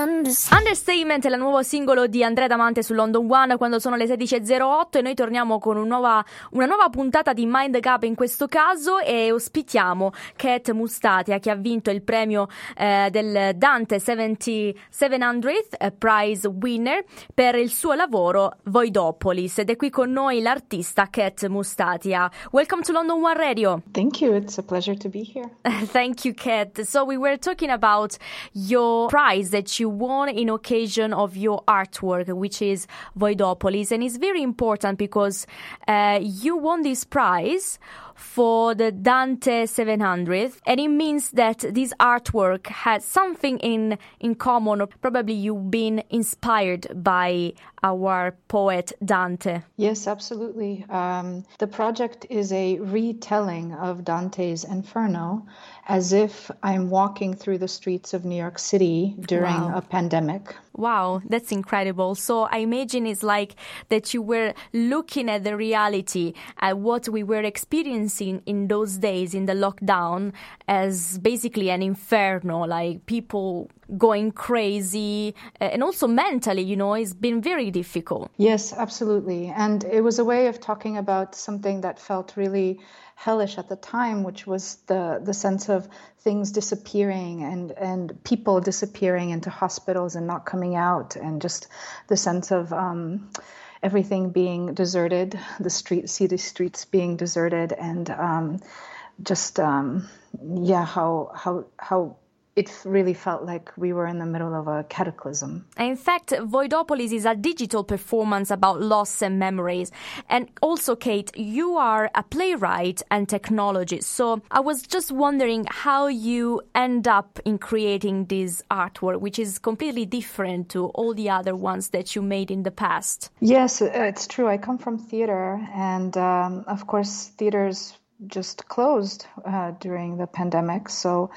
Understatement è il nuovo singolo di Andrea Damante su London One quando sono le 16.08 e noi torniamo con un nuova, una nuova puntata di Mind Gap in questo caso e ospitiamo Kat Mustatia che ha vinto il premio eh, del Dante 7700th eh, Prize Winner per il suo lavoro Voidopolis ed è qui con noi l'artista Kat Mustatia. Welcome to London One Radio. Thank you, it's a pleasure to be here. Thank you Kat. So we were talking about your prize that you won in occasion of your artwork, which is Voidopolis. And it's very important because uh, you won this prize for the Dante 700, and it means that this artwork has something in, in common, or probably you've been inspired by our poet Dante. Yes, absolutely. Um, the project is a retelling of Dante's Inferno as if I'm walking through the streets of New York City during wow. A pandemic. Wow, that's incredible. So I imagine it's like that you were looking at the reality, at what we were experiencing in those days in the lockdown as basically an inferno, like people going crazy uh, and also mentally, you know, it's been very difficult. Yes, absolutely. And it was a way of talking about something that felt really hellish at the time, which was the the sense of things disappearing and and people disappearing into hospitals and not coming out, and just the sense of um, everything being deserted, the street city streets being deserted, and um, just um, yeah, how how how it really felt like we were in the middle of a cataclysm. In fact, Voidopolis is a digital performance about loss and memories. And also, Kate, you are a playwright and technologist. So I was just wondering how you end up in creating this artwork, which is completely different to all the other ones that you made in the past. Yes, it's true. I come from theater, and um, of course, theaters just closed uh, during the pandemic. So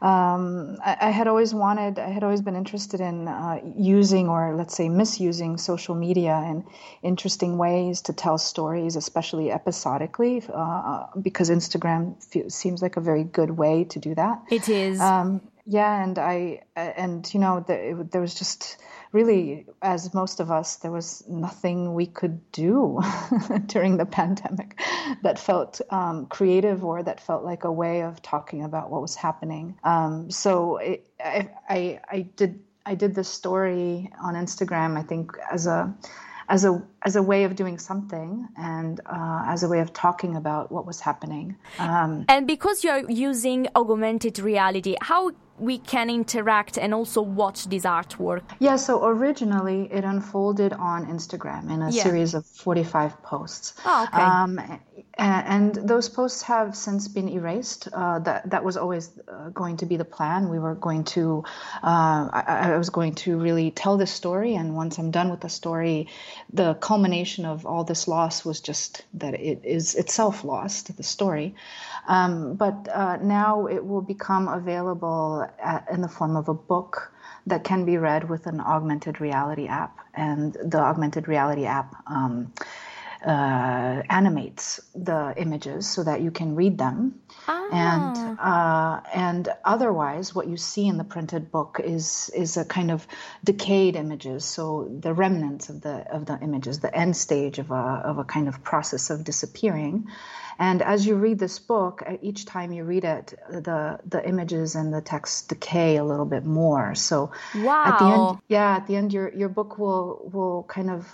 um, I, I, had always wanted, I had always been interested in uh, using or let's say misusing social media in interesting ways to tell stories, especially episodically, uh, because Instagram seems like a very good way to do that. It is. Um, yeah, and I, and you know, the, there was just really, as most of us, there was nothing we could do during the pandemic that felt um, creative or that felt like a way of talking about what was happening. Um, so it, I, I, I did I did this story on Instagram. I think as a as a as a way of doing something and uh, as a way of talking about what was happening. Um, and because you're using augmented reality, how we can interact and also watch this artwork? Yeah, so originally it unfolded on Instagram in a yeah. series of 45 posts. Oh, okay. Um, and, those posts have since been erased. Uh, that that was always uh, going to be the plan. We were going to, uh, I, I, was going to really tell this story, and once I'm done with the story, the culmination of all this loss was just that it is itself lost. The story, um, but uh, now it will become available at, in the form of a book that can be read with an augmented reality app, and the augmented reality app. Um, uh, animates the images so that you can read them. Ah. And uh, and otherwise, what you see in the printed book is is a kind of decayed images. So the remnants of the of the images, the end stage of a of a kind of process of disappearing. And as you read this book, each time you read it, the the images and the text decay a little bit more. So wow. at the end, yeah, at the end, your your book will will kind of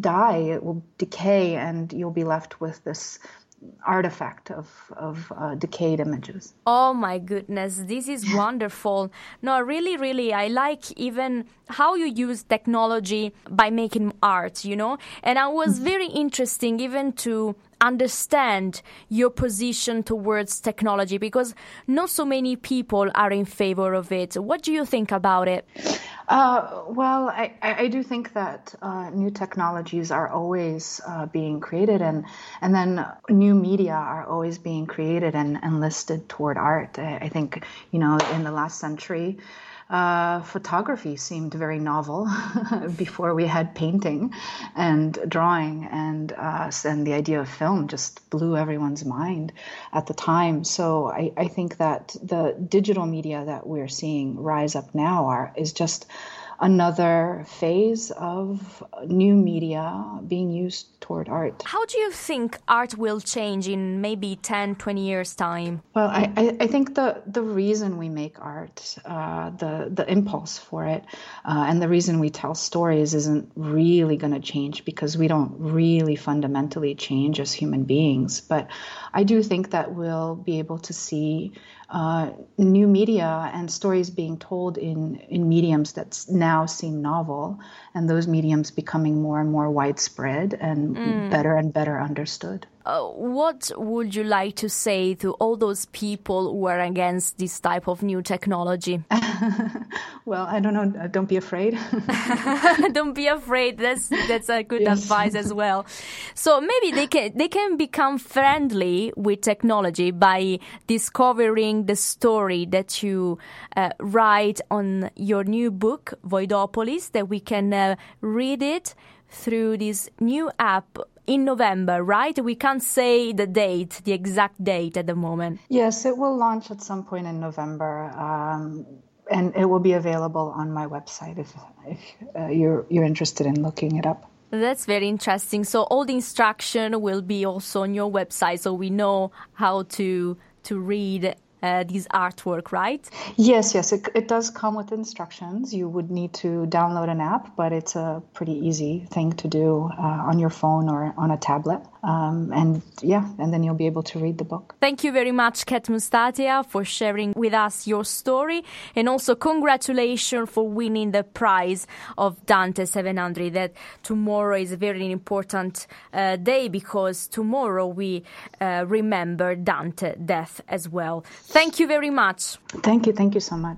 die, it will decay, and you'll be left with this artifact of, of uh, decayed images. Oh my goodness, this is wonderful. No, really, really, I like even how you use technology by making art, you know? And I was mm-hmm. very interesting even to understand your position towards technology because not so many people are in favor of it. What do you think about it? Uh, well, I, I, do think that uh, new technologies are always uh, being created, and and then new media are always being created and, and listed toward art. I, I think you know in the last century. Uh, photography seemed very novel before we had painting and drawing, and uh, and the idea of film just blew everyone's mind at the time. So I, I think that the digital media that we're seeing rise up now are is just another phase of new media being used toward art. How do you think art will change in maybe 10, 20 years' time? Well, I, I think the, the reason we make art, uh, the, the impulse for it, uh, and the reason we tell stories isn't really going to change because we don't really fundamentally change as human beings. But I do think that we'll be able to see uh, new media and stories being told in, in mediums that now seem novel, and those mediums becoming more and more widespread and mm. better and better understood. Uh, what would you like to say to all those people who are against this type of new technology? well, I don't know. Uh, don't be afraid. don't be afraid. That's that's a good yes. advice as well. So maybe they can they can become friendly with technology by discovering the story that you uh, write on your new book Voidopolis. That we can uh, read it through this new app in November, right? We can't say the date, the exact date at the moment. Yes, it will launch at some point in November. Um, and it will be available on my website if, if uh, you're, you're interested in looking it up. That's very interesting. So all the instruction will be also on your website, so we know how to to read uh, this artwork, right? Yes, yes, it, it does come with instructions. You would need to download an app, but it's a pretty easy thing to do uh, on your phone or on a tablet. Um, and yeah, and then you'll be able to read the book. Thank you very much, Kat Mustatea, for sharing with us your story, and also congratulations for winning the prize of Dante 700. That tomorrow is a very important uh, day because tomorrow we uh, remember Dante death as well. Thank you very much. Thank you. Thank you so much.